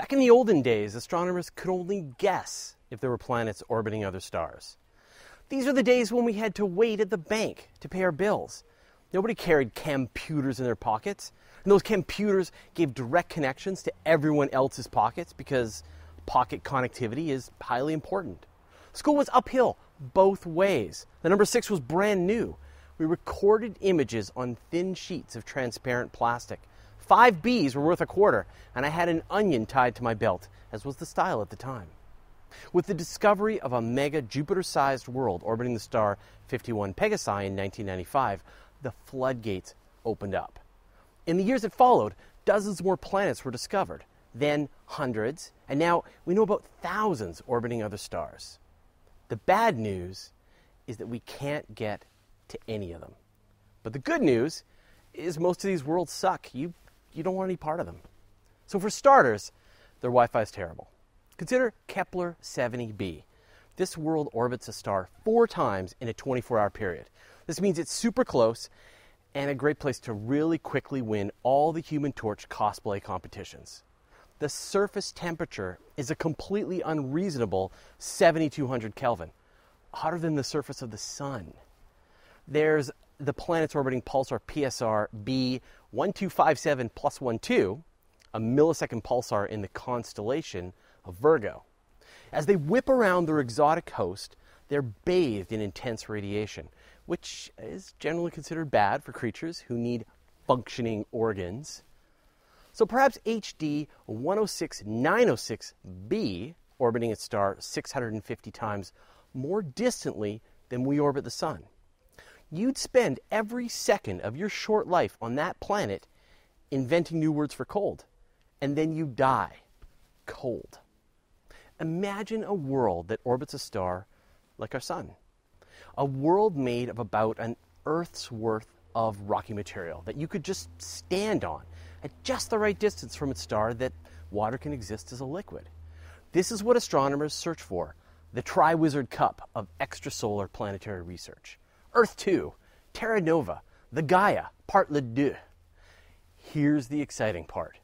Back in the olden days, astronomers could only guess if there were planets orbiting other stars. These are the days when we had to wait at the bank to pay our bills. Nobody carried computers in their pockets, and those computers gave direct connections to everyone else's pockets because pocket connectivity is highly important. School was uphill both ways. The number six was brand new. We recorded images on thin sheets of transparent plastic. Five Bs were worth a quarter, and I had an onion tied to my belt, as was the style at the time. With the discovery of a mega Jupiter sized world orbiting the star 51 Pegasi in 1995, the floodgates opened up. In the years that followed, dozens more planets were discovered, then hundreds, and now we know about thousands orbiting other stars. The bad news is that we can't get to any of them. But the good news is most of these worlds suck. You you don't want any part of them. So, for starters, their Wi Fi is terrible. Consider Kepler 70b. This world orbits a star four times in a 24 hour period. This means it's super close and a great place to really quickly win all the Human Torch cosplay competitions. The surface temperature is a completely unreasonable 7200 Kelvin, hotter than the surface of the sun. There's the planet's orbiting pulsar PSR B1257 plus 12, a millisecond pulsar in the constellation of Virgo. As they whip around their exotic host, they're bathed in intense radiation, which is generally considered bad for creatures who need functioning organs. So perhaps HD 106906b, orbiting its star 650 times more distantly than we orbit the Sun you'd spend every second of your short life on that planet inventing new words for cold. And then you die cold. Imagine a world that orbits a star like our sun. A world made of about an Earth's worth of rocky material that you could just stand on at just the right distance from its star that water can exist as a liquid. This is what astronomers search for the Triwizard Cup of extrasolar planetary research. Earth 2, Terra Nova, the Gaia, part le deux. Here's the exciting part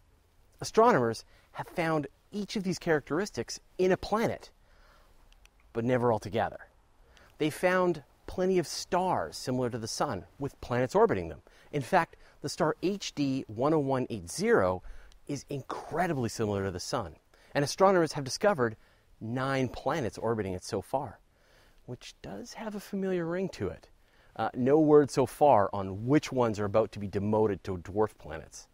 astronomers have found each of these characteristics in a planet, but never all together. They found plenty of stars similar to the Sun with planets orbiting them. In fact, the star HD 10180 is incredibly similar to the Sun, and astronomers have discovered nine planets orbiting it so far, which does have a familiar ring to it. Uh, no word so far on which ones are about to be demoted to dwarf planets.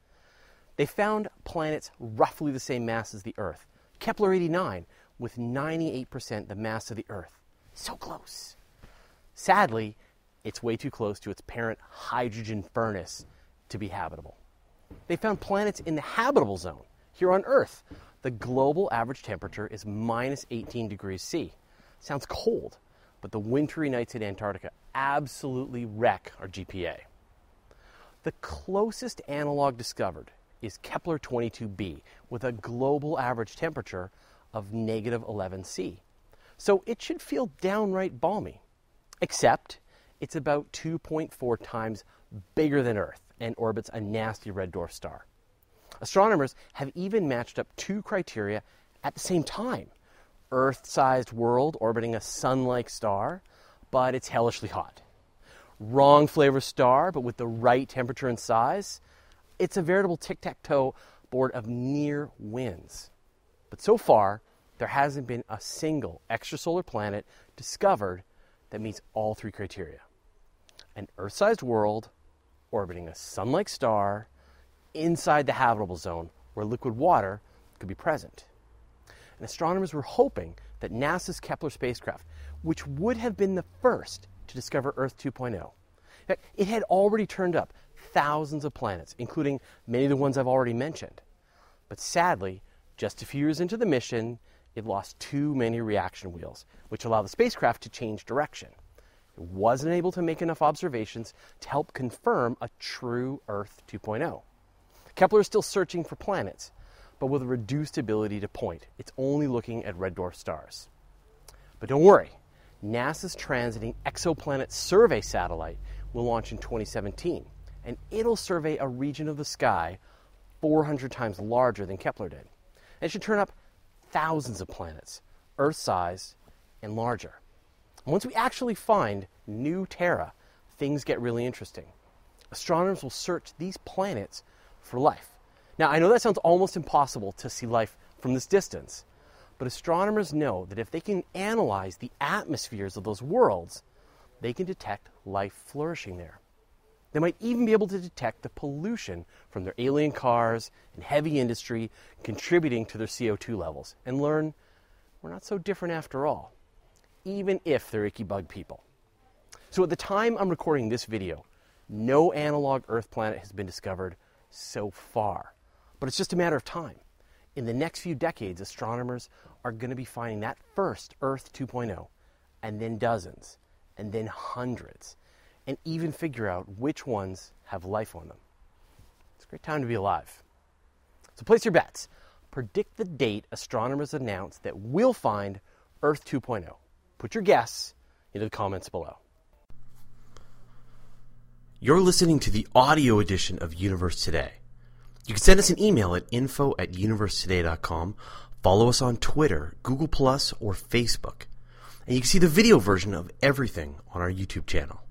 They found planets roughly the same mass as the Earth. Kepler 89 with 98% the mass of the Earth. So close. Sadly, it's way too close to its parent hydrogen furnace to be habitable. They found planets in the habitable zone. Here on Earth, the global average temperature is minus 18 degrees C. Sounds cold, but the wintry nights in Antarctica absolutely wreck our GPA. The closest analog discovered is Kepler 22b with a global average temperature of negative 11 C. So it should feel downright balmy. Except it's about 2.4 times bigger than Earth and orbits a nasty red dwarf star. Astronomers have even matched up two criteria at the same time Earth sized world orbiting a sun like star, but it's hellishly hot. Wrong flavor star, but with the right temperature and size. It's a veritable tic tac toe board of near wins. But so far, there hasn't been a single extrasolar planet discovered that meets all three criteria an Earth sized world orbiting a sun like star inside the habitable zone where liquid water could be present and astronomers were hoping that NASA's Kepler spacecraft, which would have been the first to discover Earth 2.0, it had already turned up thousands of planets, including many of the ones I've already mentioned. But sadly, just a few years into the mission, it lost too many reaction wheels, which allow the spacecraft to change direction. It wasn't able to make enough observations to help confirm a true Earth 2.0. Kepler is still searching for planets, but with a reduced ability to point. It's only looking at red dwarf stars. But don't worry, NASA's Transiting Exoplanet Survey satellite will launch in 2017, and it'll survey a region of the sky 400 times larger than Kepler did. And it should turn up thousands of planets, Earth size and larger. Once we actually find new Terra, things get really interesting. Astronomers will search these planets for life. Now, I know that sounds almost impossible to see life from this distance, but astronomers know that if they can analyze the atmospheres of those worlds, they can detect life flourishing there. They might even be able to detect the pollution from their alien cars and heavy industry contributing to their CO2 levels and learn we're not so different after all, even if they're icky bug people. So, at the time I'm recording this video, no analog Earth planet has been discovered so far. But it's just a matter of time. In the next few decades, astronomers are going to be finding that first Earth 2.0, and then dozens, and then hundreds and even figure out which ones have life on them. It's a great time to be alive. So place your bets. Predict the date astronomers announce that we'll find Earth 2.0. Put your guess into the comments below. You're listening to the audio edition of Universe Today. You can send us an email at info at universetoday.com. Follow us on Twitter, Google or Facebook. And you can see the video version of everything on our YouTube channel.